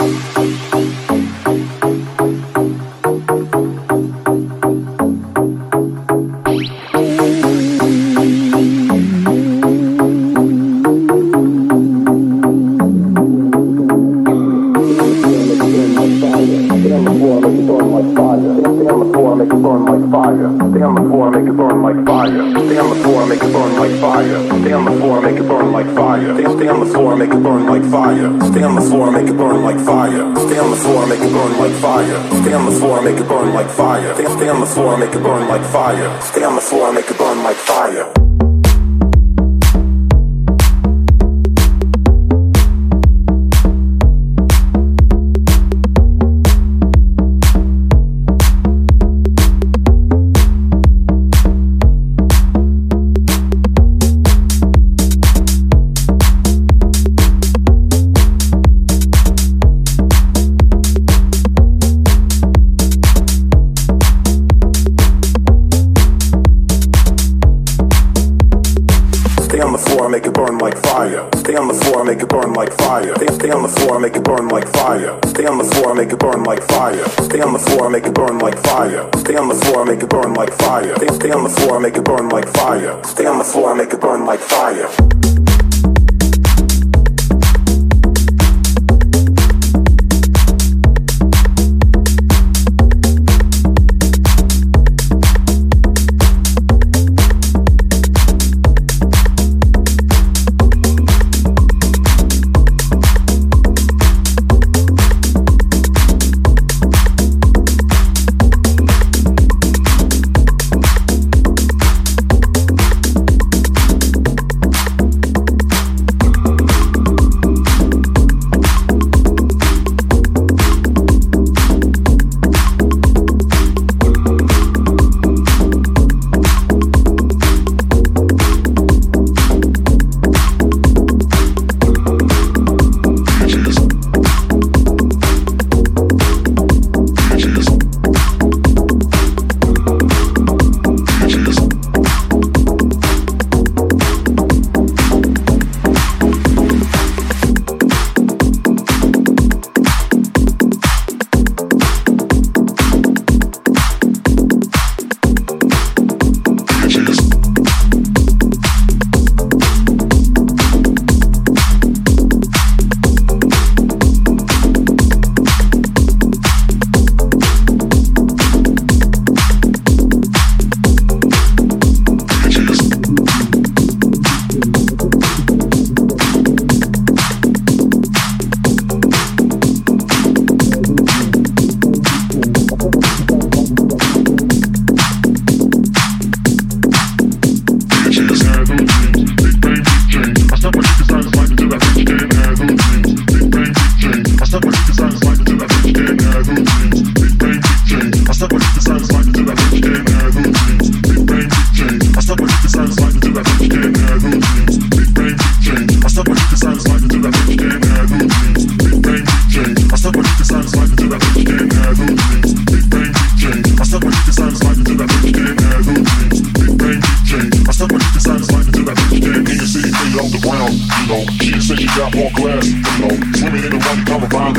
Música fire. Stay on the floor, make it burn like fire. Stay on the floor, make it burn like fire. Stay on the floor, make it burn like fire. Stay on the floor, make it burn like fire. Stay on the floor, make it like fire. Stay on the floor, make it burn like fire. Stay on the floor, make it burn like fire. Stay on the floor, make it burn like fire. Stay, on the floor, make it burn like fire. Stay on the floor, make it burn like fire.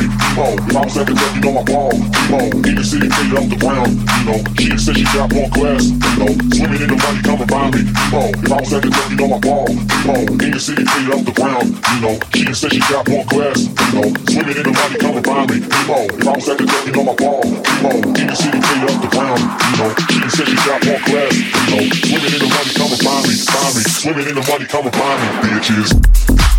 Know, if I was the club, you know I ball. You know, in the city, made off the ground. You know, she said she got more class. You know, swimming in the money, come and find me. You know, if I was the club, you know I ball. You know, in the city, made off the ground. You know, she said she got more class. You know, swimming in the money, come and find me. You know, if I was at the club, you know I ball. You know, in the city, made off the ground. You know, she said she got more class. You know, swimming in the money, come and find me. Find me, swimming in the money, come and find me, bitches.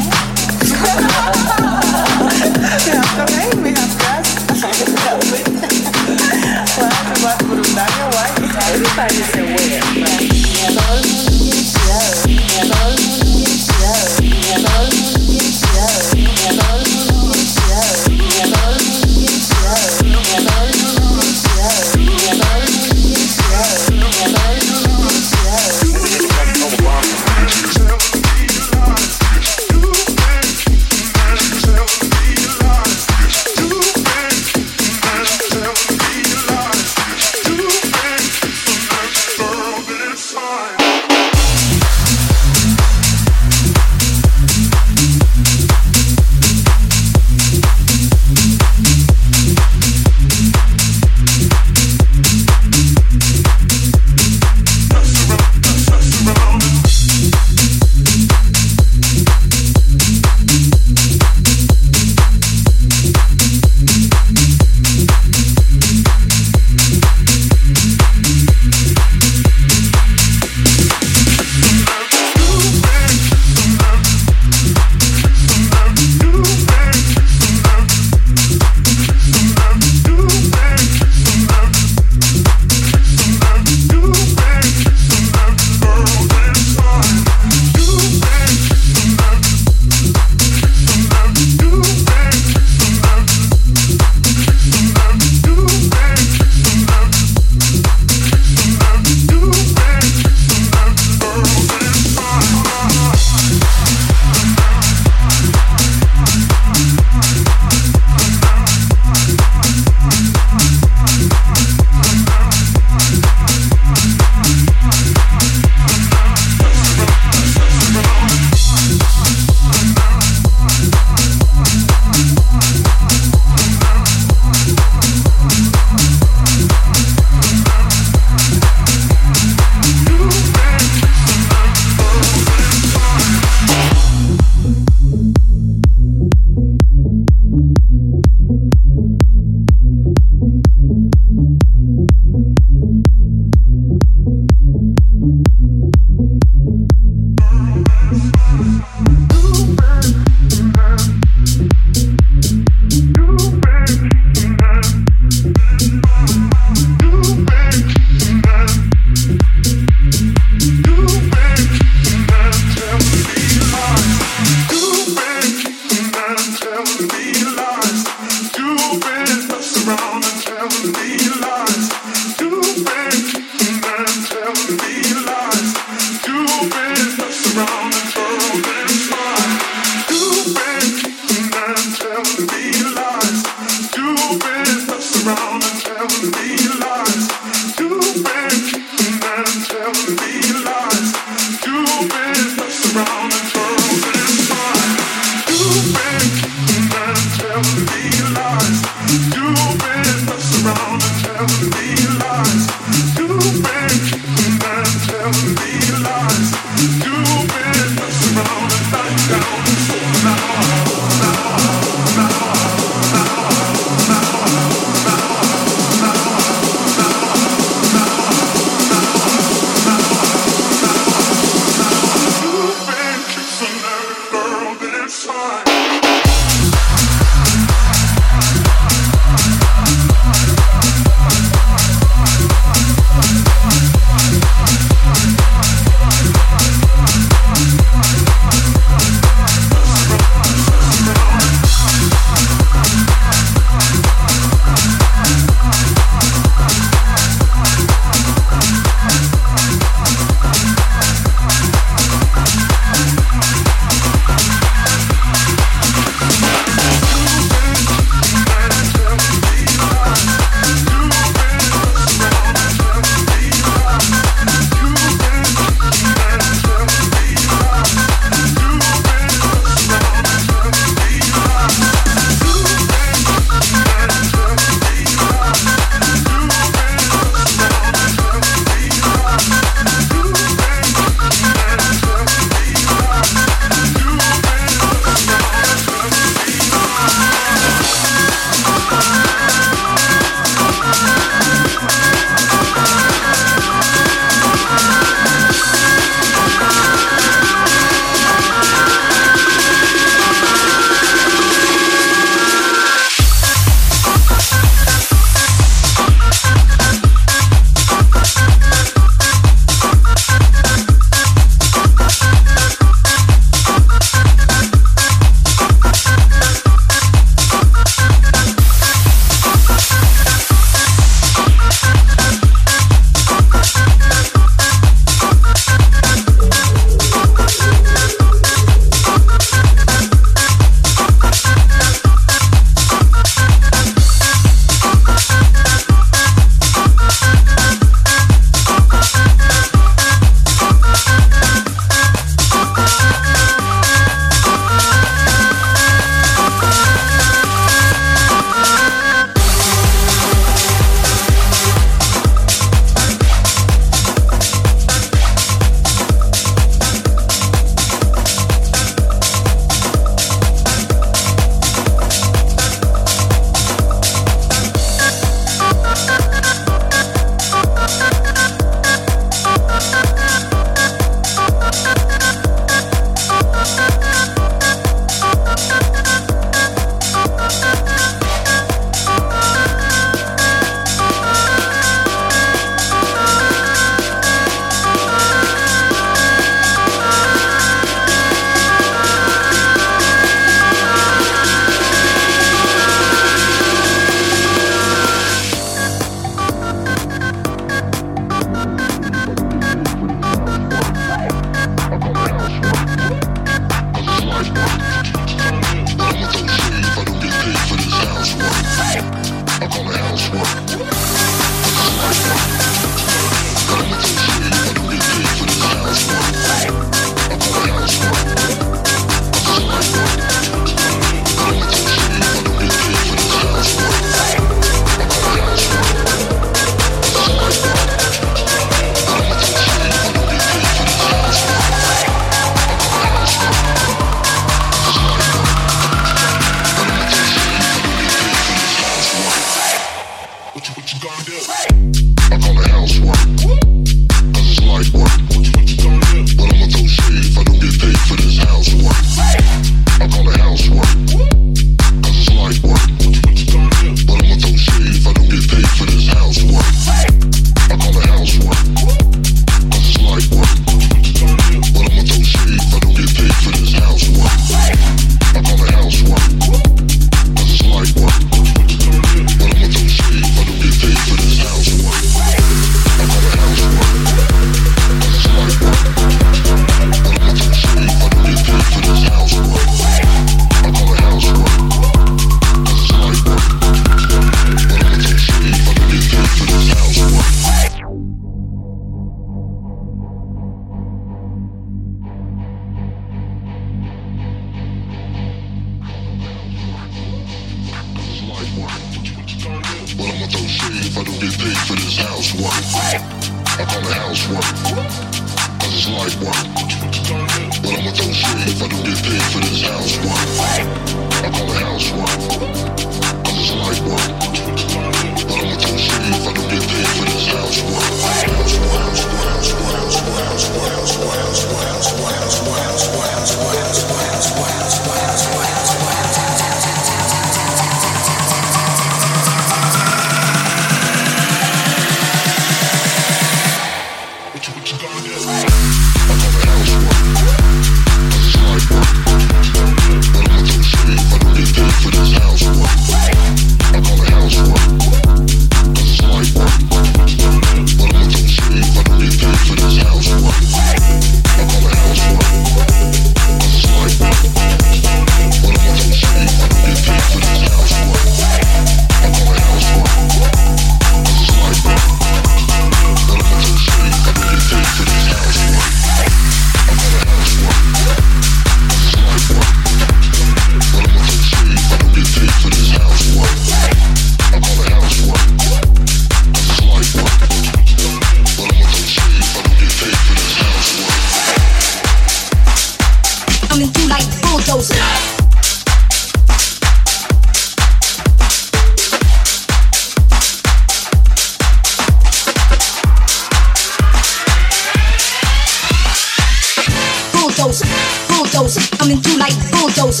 bulldoze, bulldoze, coming through like bulldoze.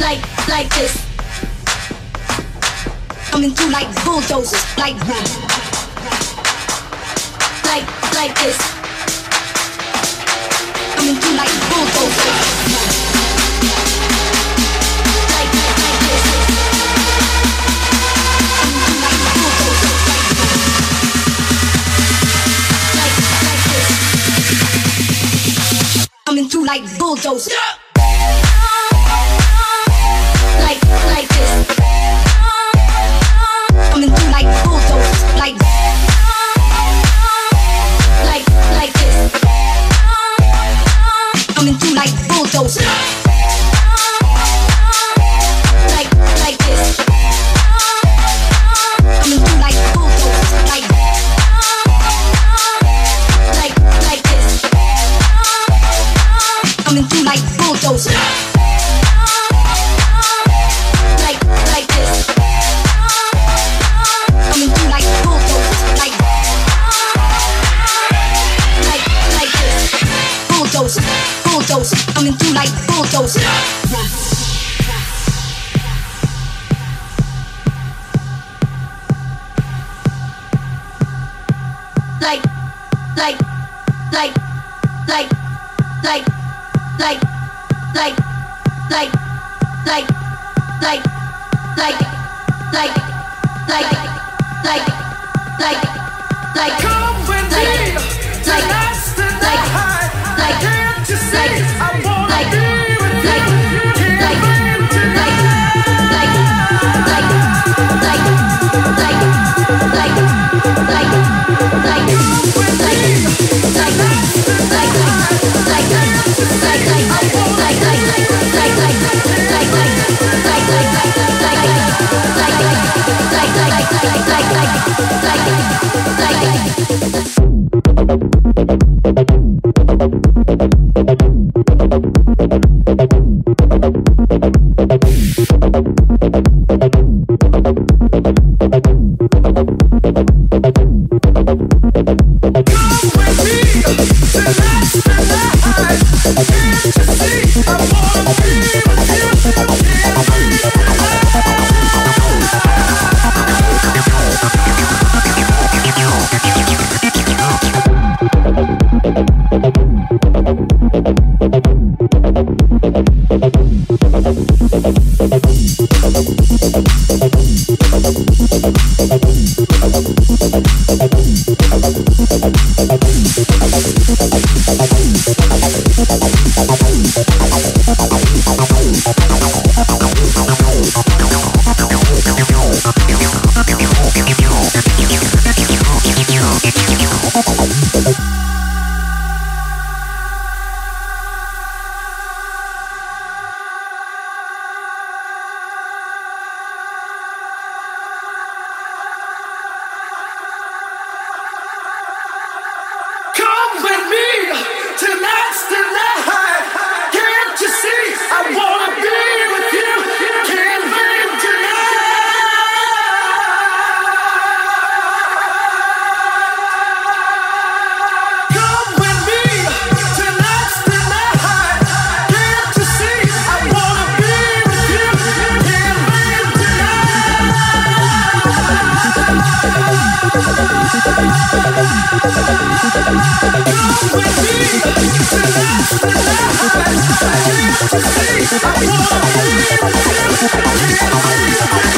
Like, like this. Coming through like bulldozers, like this. Like, like this. Coming through like bulldozers. through like bulldozer. Like, like this. Coming through like bulldozer. Like, like, this. Coming through like bulldozer. dose. Coming through like full dose. Like, like, like, like, like, like, like, like, like, like, like, like, like, like, like, like. Like, like, like, like, like like like like Woo! Thank you.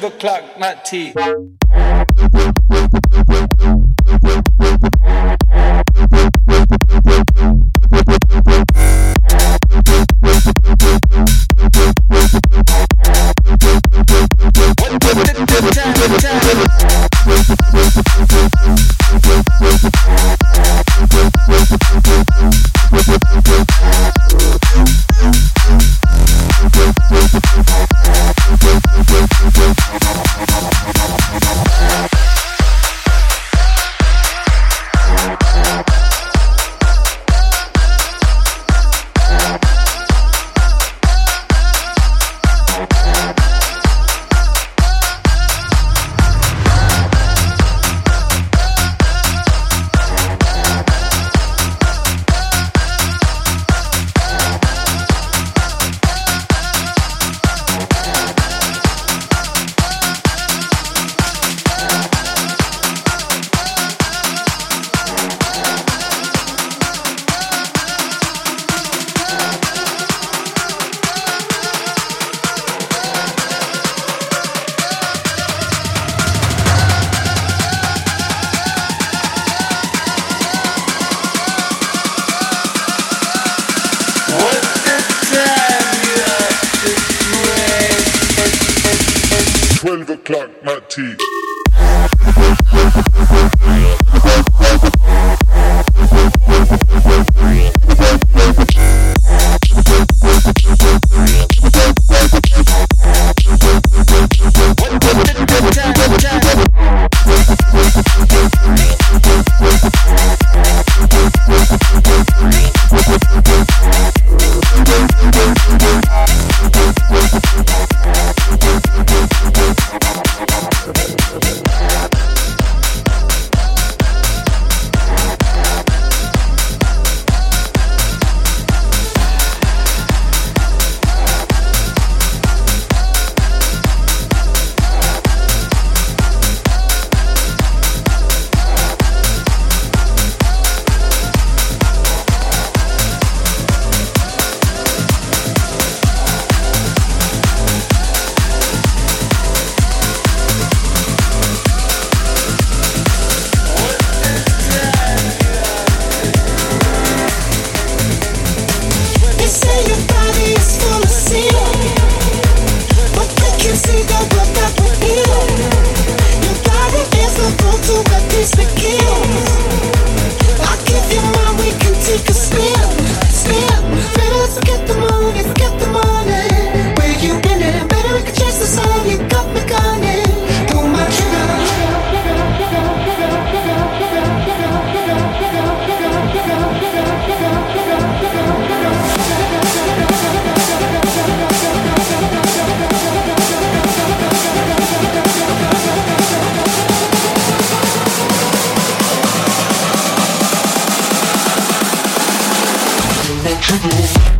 12 o'clock, night tea. sugar.